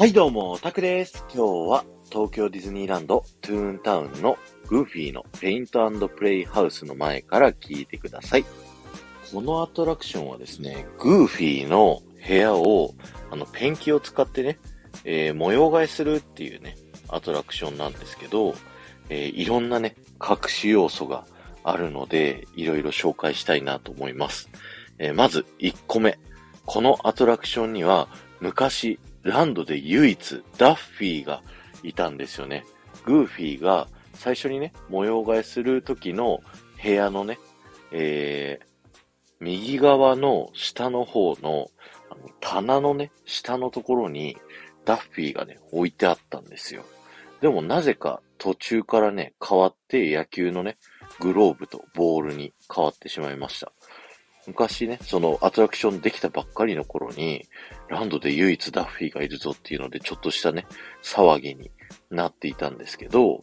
はいどうも、タクです。今日は東京ディズニーランドトゥーンタウンのグーフィーのペイントプレイハウスの前から聞いてください。このアトラクションはですね、グーフィーの部屋をあのペンキを使ってね、えー模様替えするっていうね、アトラクションなんですけど、えーいろんなね、隠し要素があるので、いろいろ紹介したいなと思います。えーまず1個目。このアトラクションには昔ランドで唯一ダッフィーがいたんですよね。グーフィーが最初にね、模様替えする時の部屋のね、えー、右側の下の方のあの棚のね、下のところにダッフィーがね、置いてあったんですよ。でもなぜか途中からね、変わって野球のね、グローブとボールに変わってしまいました。昔ね、そのアトラクションできたばっかりの頃に、ランドで唯一ダッフィーがいるぞっていうので、ちょっとしたね、騒ぎになっていたんですけど、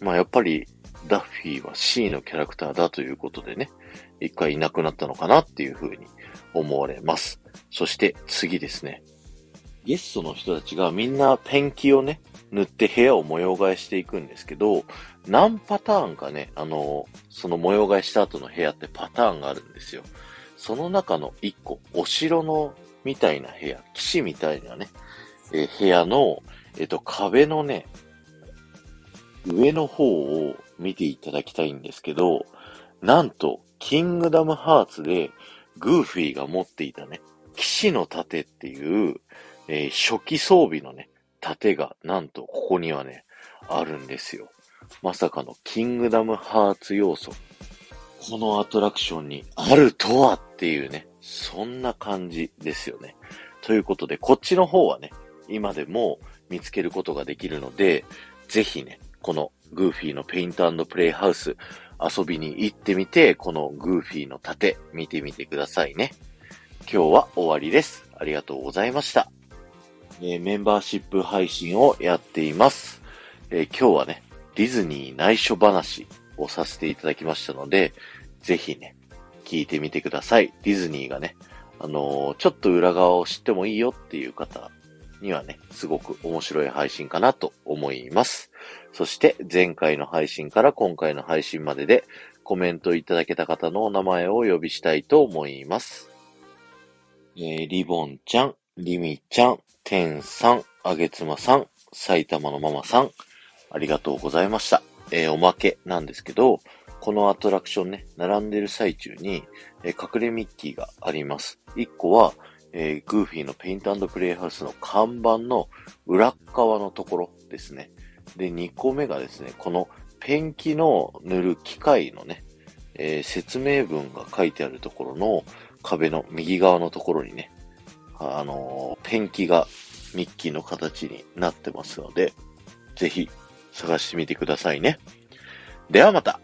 まあやっぱりダッフィーは C のキャラクターだということでね、一回いなくなったのかなっていうふうに思われます。そして次ですね。ゲストの人たちがみんなペンキをね、塗って部屋を模様替えしていくんですけど、何パターンかね、あの、その模様替えした後の部屋ってパターンがあるんですよ。その中の一個、お城のみたいな部屋、騎士みたいなね、えー部屋の、えっ、と、壁のね、上の方を見ていただきたいんですけど、なんと、キングダムハーツで、グーフィーが持っていたね、騎士の盾っていう、えー初期装備のね、盾が、なんと、ここにはね、あるんですよ。まさかのキングダムハーツ要素。このアトラクションにあるとはっっていうね、そんな感じですよね。ということで、こっちの方はね、今でも見つけることができるので、ぜひね、このグーフィーのペイントプレイハウス遊びに行ってみて、このグーフィーの盾見てみてくださいね。今日は終わりです。ありがとうございました。えーメンバーシップ配信をやっています。えー今日はね、ディズニー内緒話をさせていただきましたので、ぜひね、聞いてみてください。ディズニーがね、あのーちょっと裏側を知ってもいいよっていう方にはね、すごく面白い配信かなと思います。そして、前回の配信から今回の配信まででコメントいただけた方のお名前をお呼びしたいと思います。えー、リボンちゃん、リミちゃん、テンさん、あげつまさん、埼玉のママさん、ありがとうございました。えーおまけなんですけど、このアトラクションね、並んでる最中に、え隠れミッキーがあります。1個は、えーグーフィーのペイントプレイハウスの看板の裏側のところですね。で、2個目がですね、このペンキの塗る機械のね、えー説明文が書いてあるところの壁の右側のところにね、あのーペンキがミッキーの形になってますので、ぜひ探してみてくださいね。ではまた